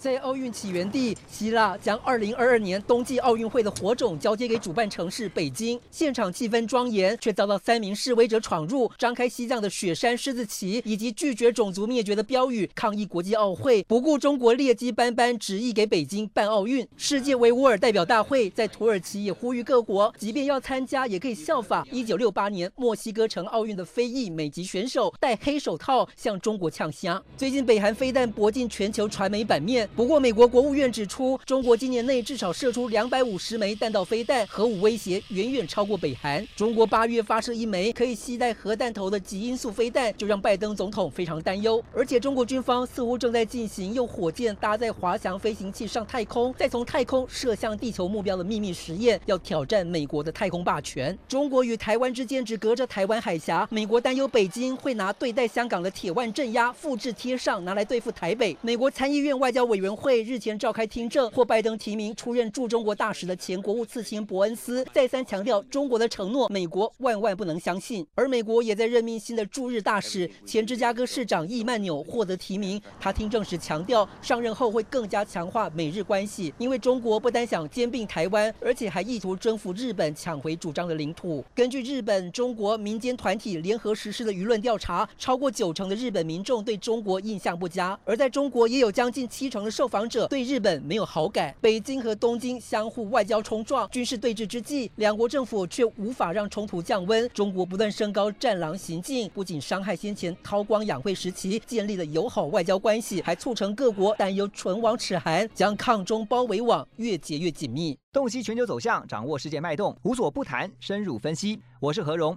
在奥运起源地希腊，将2022年冬季奥运会的火种交接给主办城市北京，现场气氛庄严，却遭到三名示威者闯入，张开西藏的雪山狮子旗以及拒绝种族灭绝的标语，抗议国际奥会，不顾中国劣迹斑斑，执意给北京办奥运。世界维吾尔代表大会在土耳其也呼吁各国，即便要参加，也可以效法1968年墨西哥城奥运的非裔美籍选手戴黑手套向中国呛虾。最近北韩飞弹搏进全球传媒版面。不过，美国国务院指出，中国今年内至少射出两百五十枚弹道飞弹，核武威胁远远超过北韩。中国八月发射一枚可以携带核弹头的极音速飞弹，就让拜登总统非常担忧。而且，中国军方似乎正在进行用火箭搭载滑翔飞行器上太空，再从太空射向地球目标的秘密实验，要挑战美国的太空霸权。中国与台湾之间只隔着台湾海峡，美国担忧北京会拿对待香港的铁腕镇压复制贴上，拿来对付台北。美国参议院外交委委员会日前召开听证，获拜登提名出任驻中国大使的前国务次卿伯恩斯再三强调，中国的承诺，美国万万不能相信。而美国也在任命新的驻日大使，前芝加哥市长易曼纽获得提名。他听证时强调，上任后会更加强化美日关系，因为中国不单想兼并台湾，而且还意图征服日本，抢回主张的领土。根据日本、中国民间团体联合实施的舆论调查，超过九成的日本民众对中国印象不佳，而在中国也有将近七成的受访者对日本没有好感。北京和东京相互外交冲撞、军事对峙之际，两国政府却无法让冲突降温。中国不断升高战狼行径，不仅伤害先前韬光养晦时期建立的友好外交关系，还促成各国担忧唇亡齿寒，将抗中包围网越结越紧密。洞悉全球走向，掌握世界脉动，无所不谈，深入分析。我是何荣。